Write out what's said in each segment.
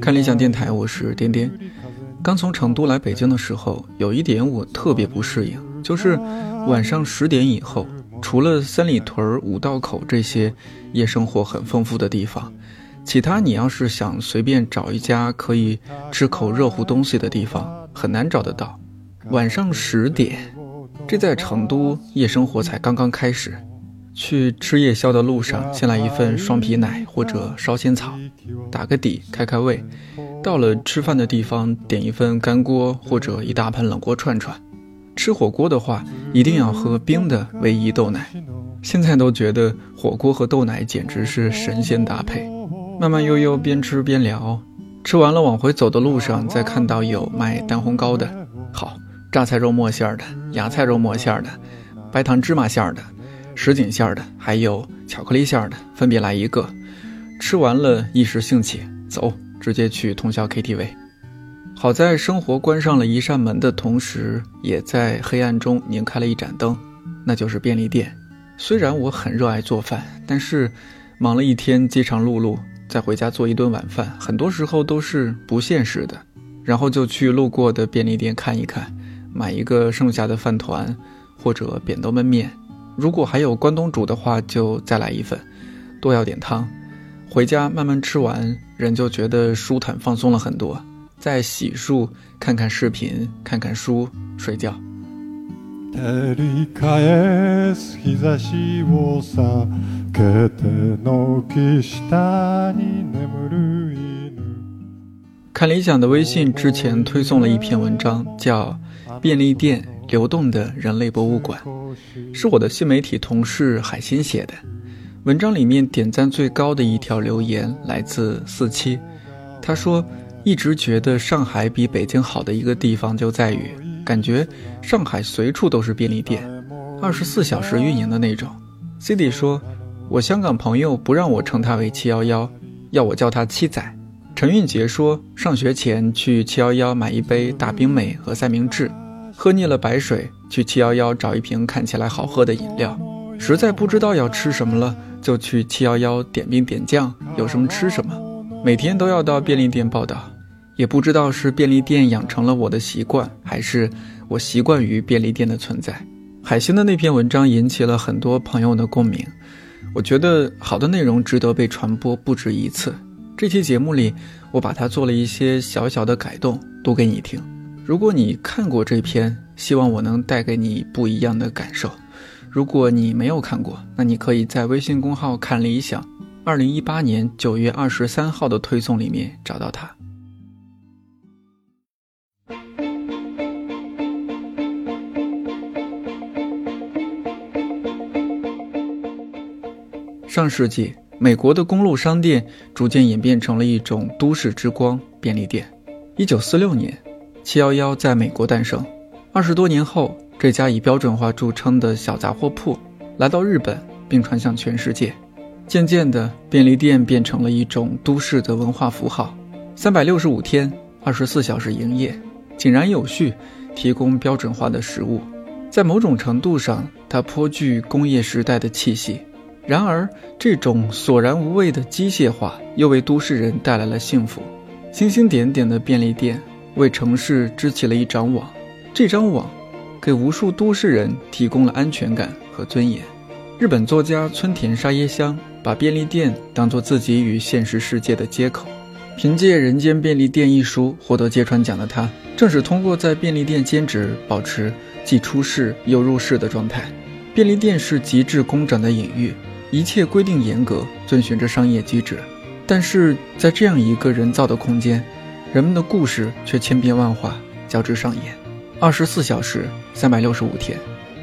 看理想电台，我是颠颠。刚从成都来北京的时候，有一点我特别不适应，就是晚上十点以后，除了三里屯、五道口这些夜生活很丰富的地方，其他你要是想随便找一家可以吃口热乎东西的地方，很难找得到。晚上十点，这在成都夜生活才刚刚开始。去吃夜宵的路上，先来一份双皮奶或者烧仙草，打个底，开开胃。到了吃饭的地方，点一份干锅或者一大盆冷锅串串。吃火锅的话，一定要喝冰的唯一豆奶。现在都觉得火锅和豆奶简直是神仙搭配。慢慢悠悠，边吃边聊。吃完了往回走的路上，再看到有卖蛋烘糕的，好，榨菜肉末馅的，芽菜肉末馅的，白糖芝麻馅的。什锦馅的，还有巧克力馅的，分别来一个。吃完了，一时兴起，走，直接去通宵 KTV。好在生活关上了一扇门的同时，也在黑暗中拧开了一盏灯，那就是便利店。虽然我很热爱做饭，但是忙了一天饥肠辘辘，再回家做一顿晚饭，很多时候都是不现实的。然后就去路过的便利店看一看，买一个剩下的饭团，或者扁豆焖面。如果还有关东煮的话，就再来一份，多要点汤。回家慢慢吃完，人就觉得舒坦放松了很多。再洗漱，看看视频，看看书，睡觉。看理想的微信之前推送了一篇文章，叫《便利店流动的人类博物馆》。是我的新媒体同事海鑫写的，文章里面点赞最高的一条留言来自四七，他说一直觉得上海比北京好的一个地方就在于，感觉上海随处都是便利店，二十四小时运营的那种。Cindy 说，我香港朋友不让我称他为七幺幺，要我叫他七仔。陈运杰说，上学前去七幺幺买一杯大冰美和三明治。喝腻了白水，去七幺幺找一瓶看起来好喝的饮料。实在不知道要吃什么了，就去七幺幺点兵点将，有什么吃什么。每天都要到便利店报道，也不知道是便利店养成了我的习惯，还是我习惯于便利店的存在。海星的那篇文章引起了很多朋友的共鸣，我觉得好的内容值得被传播不止一次。这期节目里，我把它做了一些小小的改动，读给你听。如果你看过这篇，希望我能带给你不一样的感受。如果你没有看过，那你可以在微信公号“看理想”，二零一八年九月二十三号的推送里面找到它。上世纪，美国的公路商店逐渐演变成了一种都市之光——便利店。一九四六年。七幺幺在美国诞生，二十多年后，这家以标准化著称的小杂货铺来到日本，并传向全世界。渐渐的，便利店变成了一种都市的文化符号。三百六十五天，二十四小时营业，井然有序，提供标准化的食物。在某种程度上，它颇具工业时代的气息。然而，这种索然无味的机械化又为都市人带来了幸福。星星点点的便利店。为城市织起了一张网，这张网给无数都市人提供了安全感和尊严。日本作家村田沙耶香把便利店当作自己与现实世界的接口。凭借《人间便利店》一书获得芥川奖的他，正是通过在便利店兼职，保持既出世又入世的状态。便利店是极致工整的隐喻，一切规定严格，遵循着商业机制。但是在这样一个人造的空间。人们的故事却千变万化，交织上演。二十四小时，三百六十五天，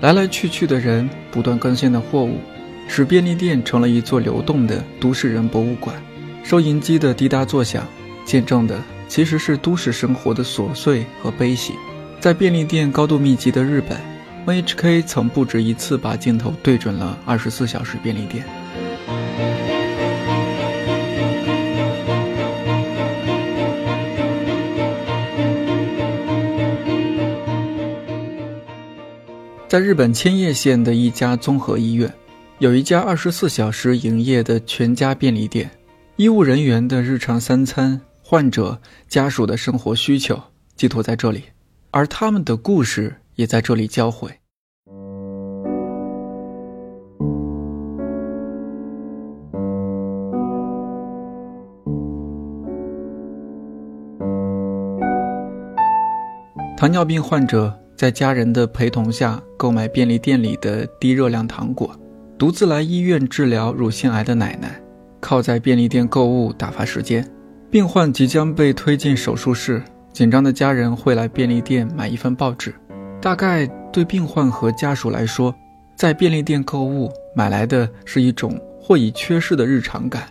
来来去去的人，不断更新的货物，使便利店成了一座流动的都市人博物馆。收银机的滴答作响，见证的其实是都市生活的琐碎和悲喜。在便利店高度密集的日本，NHK 曾不止一次把镜头对准了二十四小时便利店。在日本千叶县的一家综合医院，有一家二十四小时营业的全家便利店，医务人员的日常三餐，患者家属的生活需求寄托在这里，而他们的故事也在这里交汇。糖尿病患者在家人的陪同下购买便利店里的低热量糖果，独自来医院治疗乳腺癌的奶奶，靠在便利店购物打发时间。病患即将被推进手术室，紧张的家人会来便利店买一份报纸。大概对病患和家属来说，在便利店购物买来的是一种或已缺失的日常感；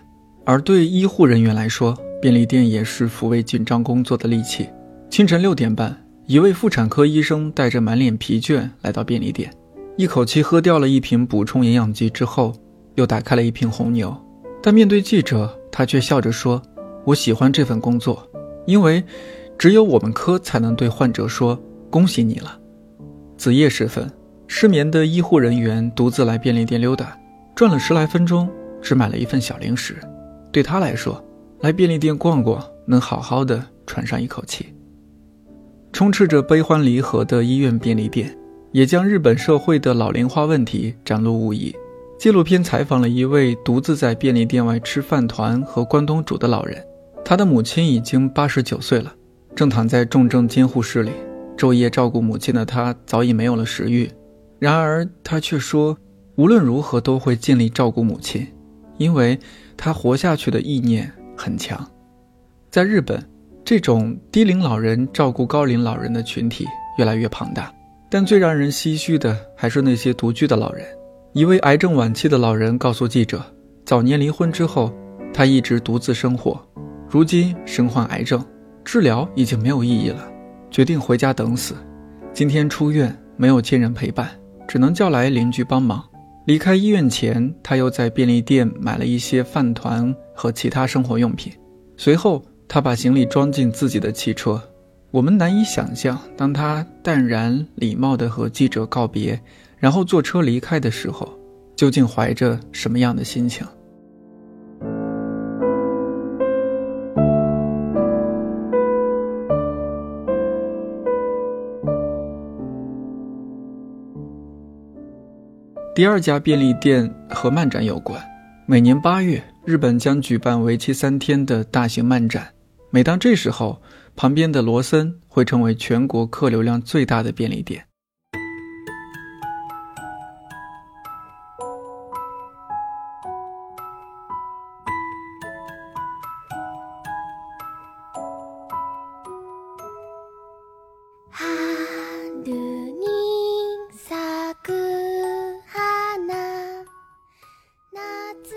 而对医护人员来说，便利店也是抚慰紧张工作的利器。清晨六点半。一位妇产科医生带着满脸疲倦来到便利店，一口气喝掉了一瓶补充营养剂之后，又打开了一瓶红牛。但面对记者，他却笑着说：“我喜欢这份工作，因为只有我们科才能对患者说恭喜你了。”子夜时分，失眠的医护人员独自来便利店溜达，转了十来分钟，只买了一份小零食。对他来说，来便利店逛逛，能好好的喘上一口气。充斥着悲欢离合的医院便利店，也将日本社会的老龄化问题展露无遗。纪录片采访了一位独自在便利店外吃饭团和关东煮的老人，他的母亲已经八十九岁了，正躺在重症监护室里。昼夜照顾母亲的他早已没有了食欲，然而他却说，无论如何都会尽力照顾母亲，因为他活下去的意念很强。在日本。这种低龄老人照顾高龄老人的群体越来越庞大，但最让人唏嘘的还是那些独居的老人。一位癌症晚期的老人告诉记者，早年离婚之后，他一直独自生活，如今身患癌症，治疗已经没有意义了，决定回家等死。今天出院，没有亲人陪伴，只能叫来邻居帮忙。离开医院前，他又在便利店买了一些饭团和其他生活用品，随后。他把行李装进自己的汽车，我们难以想象，当他淡然礼貌地和记者告别，然后坐车离开的时候，究竟怀着什么样的心情。第二家便利店和漫展有关，每年八月，日本将举办为期三天的大型漫展。每当这时候，旁边的罗森会成为全国客流量最大的便利店。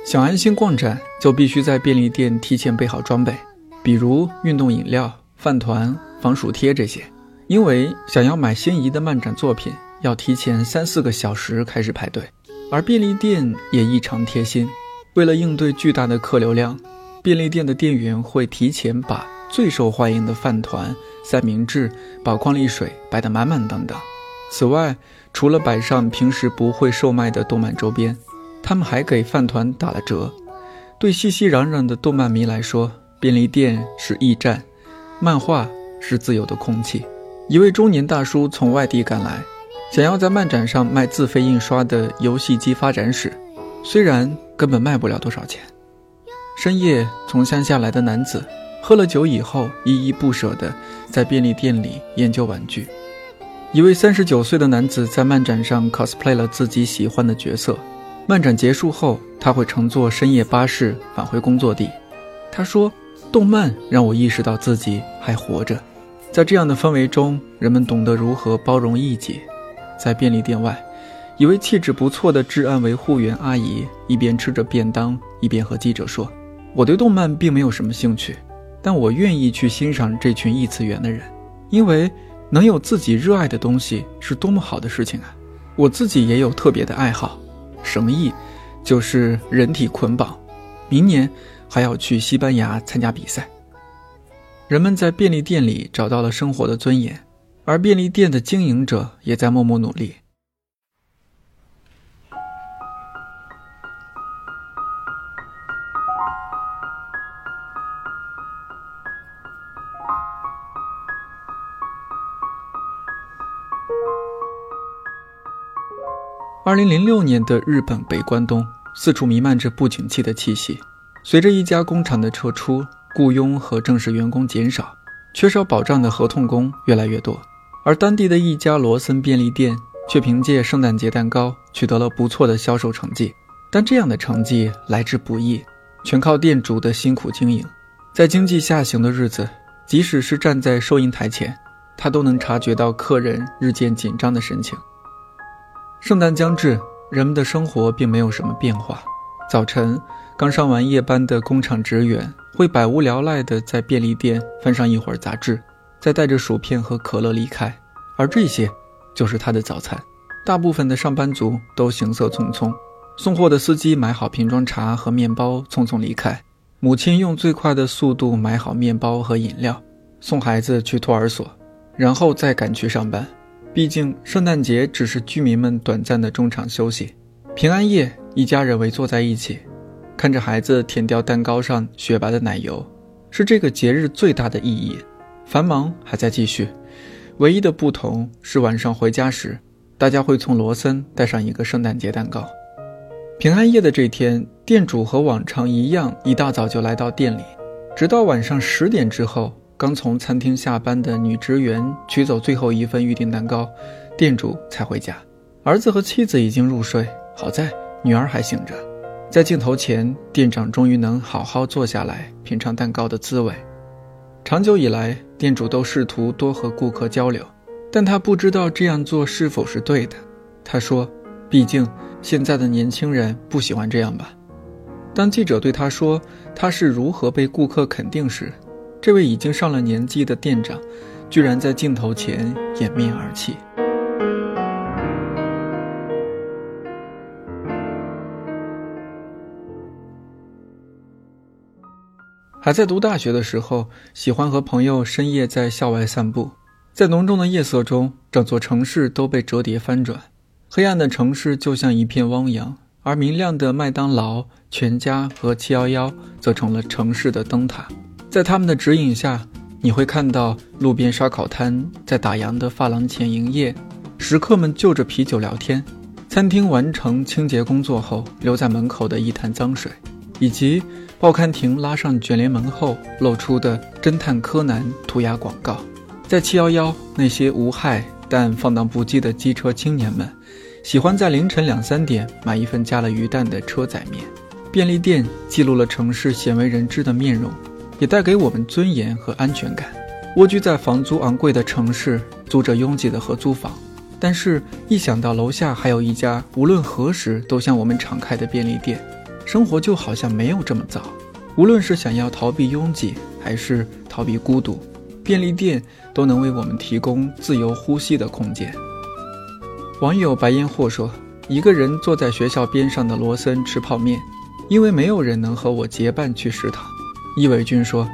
想安心逛展，就必须在便利店提前备好装备。比如运动饮料、饭团、防暑贴这些，因为想要买心仪的漫展作品，要提前三四个小时开始排队。而便利店也异常贴心，为了应对巨大的客流量，便利店的店员会提前把最受欢迎的饭团、三明治、宝矿力水摆得满满当当。此外，除了摆上平时不会售卖的动漫周边，他们还给饭团打了折。对熙熙攘攘的动漫迷来说，便利店是驿站，漫画是自由的空气。一位中年大叔从外地赶来，想要在漫展上卖自费印刷的游戏机发展史，虽然根本卖不了多少钱。深夜从乡下来的男子，喝了酒以后依依不舍地在便利店里研究玩具。一位三十九岁的男子在漫展上 cosplay 了自己喜欢的角色。漫展结束后，他会乘坐深夜巴士返回工作地。他说。动漫让我意识到自己还活着，在这样的氛围中，人们懂得如何包容异己。在便利店外，一位气质不错的治安维护员阿姨一边吃着便当，一边和记者说：“我对动漫并没有什么兴趣，但我愿意去欣赏这群异次元的人，因为能有自己热爱的东西是多么好的事情啊！我自己也有特别的爱好，什么意？就是人体捆绑。明年。”还要去西班牙参加比赛。人们在便利店里找到了生活的尊严而便利店的经营者也在默默努力。二零零六年的日本北关东四处弥漫着不景气的气息。随着一家工厂的撤出，雇佣和正式员工减少，缺少保障的合同工越来越多。而当地的一家罗森便利店却凭借圣诞节蛋糕取得了不错的销售成绩。但这样的成绩来之不易，全靠店主的辛苦经营。在经济下行的日子，即使是站在收银台前，他都能察觉到客人日渐紧张的神情。圣诞将至，人们的生活并没有什么变化。早晨，刚上完夜班的工厂职员会百无聊赖地在便利店翻上一会儿杂志，再带着薯片和可乐离开，而这些就是他的早餐。大部分的上班族都行色匆匆，送货的司机买好瓶装茶和面包，匆匆离开；母亲用最快的速度买好面包和饮料，送孩子去托儿所，然后再赶去上班。毕竟，圣诞节只是居民们短暂的中场休息。平安夜，一家人围坐在一起，看着孩子舔掉蛋糕上雪白的奶油，是这个节日最大的意义。繁忙还在继续，唯一的不同是晚上回家时，大家会从罗森带上一个圣诞节蛋糕。平安夜的这天，店主和往常一样，一大早就来到店里，直到晚上十点之后。刚从餐厅下班的女职员取走最后一份预定蛋糕，店主才回家。儿子和妻子已经入睡，好在女儿还醒着。在镜头前，店长终于能好好坐下来品尝蛋糕的滋味。长久以来，店主都试图多和顾客交流，但他不知道这样做是否是对的。他说：“毕竟现在的年轻人不喜欢这样吧。”当记者对他说他是如何被顾客肯定时，这位已经上了年纪的店长，居然在镜头前掩面而泣。还在读大学的时候，喜欢和朋友深夜在校外散步，在浓重的夜色中，整座城市都被折叠翻转，黑暗的城市就像一片汪洋，而明亮的麦当劳、全家和七幺幺则成了城市的灯塔。在他们的指引下，你会看到路边烧烤摊在打烊的发廊前营业，食客们就着啤酒聊天。餐厅完成清洁工作后留在门口的一滩脏水，以及报刊亭拉上卷帘门后露出的侦探柯南涂鸦广告。在七幺幺，那些无害但放荡不羁的机车青年们，喜欢在凌晨两三点买一份加了鱼蛋的车仔面。便利店记录了城市鲜为人知的面容。也带给我们尊严和安全感。蜗居在房租昂贵的城市，租着拥挤的合租房，但是，一想到楼下还有一家无论何时都向我们敞开的便利店，生活就好像没有这么糟。无论是想要逃避拥挤，还是逃避孤独，便利店都能为我们提供自由呼吸的空间。网友白烟霍说：“一个人坐在学校边上的罗森吃泡面，因为没有人能和我结伴去食堂。”易伟军说：“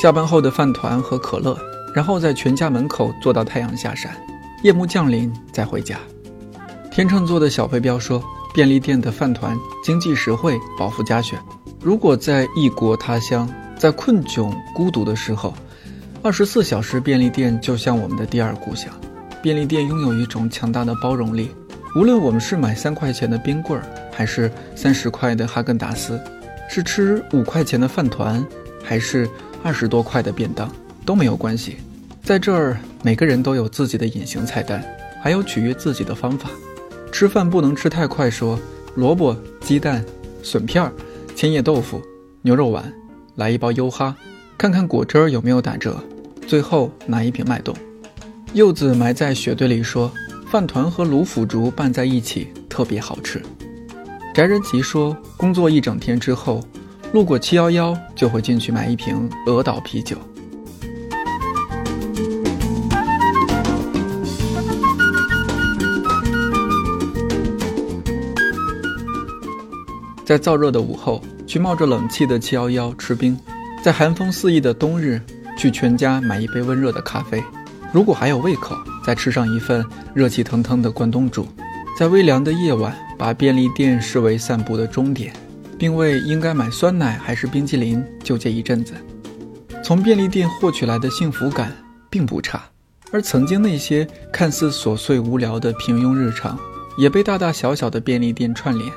下班后的饭团和可乐，然后在全家门口坐到太阳下山，夜幕降临再回家。”天秤座的小飞镖说：“便利店的饭团经济实惠，饱腹佳选。如果在异国他乡，在困窘孤独的时候，二十四小时便利店就像我们的第二故乡。便利店拥有一种强大的包容力，无论我们是买三块钱的冰棍儿，还是三十块的哈根达斯，是吃五块钱的饭团。”还是二十多块的便当都没有关系，在这儿每个人都有自己的隐形菜单，还有取悦自己的方法。吃饭不能吃太快，说萝卜、鸡蛋、笋片、千叶豆腐、牛肉丸，来一包优哈，看看果汁有没有打折，最后拿一瓶脉动。柚子埋在雪堆里说，饭团和卤腐竹拌在一起特别好吃。翟仁吉说，工作一整天之后。路过七幺幺，就会进去买一瓶鹅岛啤酒。在燥热的午后，去冒着冷气的七幺幺吃冰；在寒风肆意的冬日，去全家买一杯温热的咖啡。如果还有胃口，再吃上一份热气腾腾的关东煮。在微凉的夜晚，把便利店视为散步的终点。并为应该买酸奶还是冰激凌纠结一阵子，从便利店获取来的幸福感并不差，而曾经那些看似琐碎无聊的平庸日常，也被大大小小的便利店串联，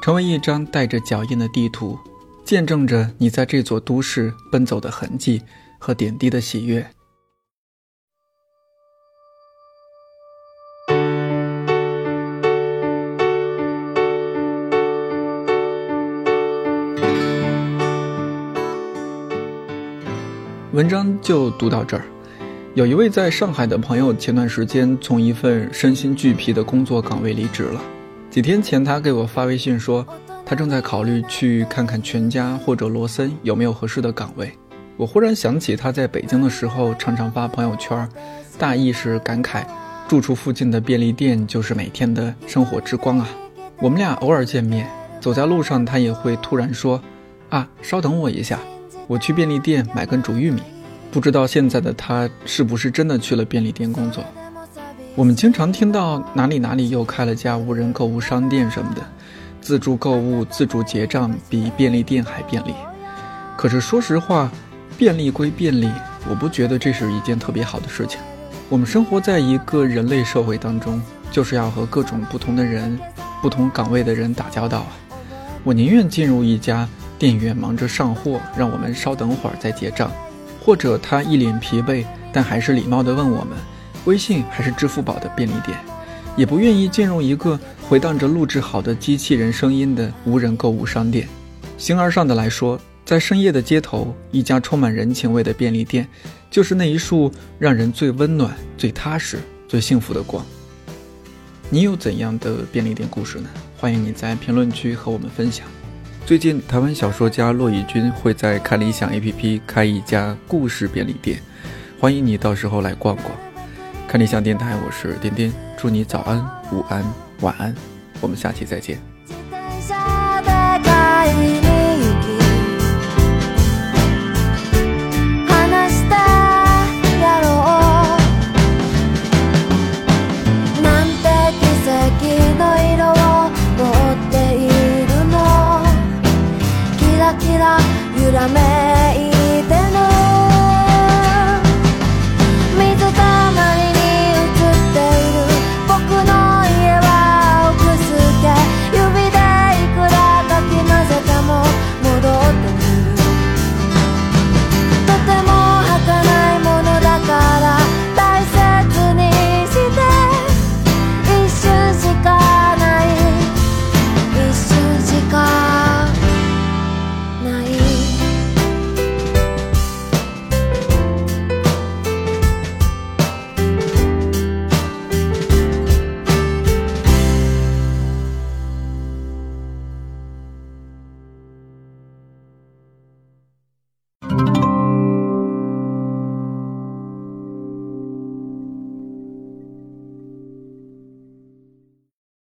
成为一张带着脚印的地图，见证着你在这座都市奔走的痕迹和点滴的喜悦。文章就读到这儿。有一位在上海的朋友，前段时间从一份身心俱疲的工作岗位离职了。几天前，他给我发微信说，他正在考虑去看看全家或者罗森有没有合适的岗位。我忽然想起他在北京的时候，常常发朋友圈，大意是感慨，住处附近的便利店就是每天的生活之光啊。我们俩偶尔见面，走在路上，他也会突然说，啊，稍等我一下。我去便利店买根煮玉米，不知道现在的他是不是真的去了便利店工作。我们经常听到哪里哪里又开了家无人购物商店什么的，自助购物、自助结账比便利店还便利。可是说实话，便利归便利，我不觉得这是一件特别好的事情。我们生活在一个人类社会当中，就是要和各种不同的人、不同岗位的人打交道啊。我宁愿进入一家。店员忙着上货，让我们稍等会儿再结账，或者他一脸疲惫，但还是礼貌地问我们微信还是支付宝的便利店，也不愿意进入一个回荡着录制好的机器人声音的无人购物商店。形而上的来说，在深夜的街头，一家充满人情味的便利店，就是那一束让人最温暖、最踏实、最幸福的光。你有怎样的便利店故事呢？欢迎你在评论区和我们分享。最近，台湾小说家骆以军会在看理想 APP 开一家故事便利店，欢迎你到时候来逛逛。看理想电台，我是颠颠，祝你早安、午安、晚安，我们下期再见。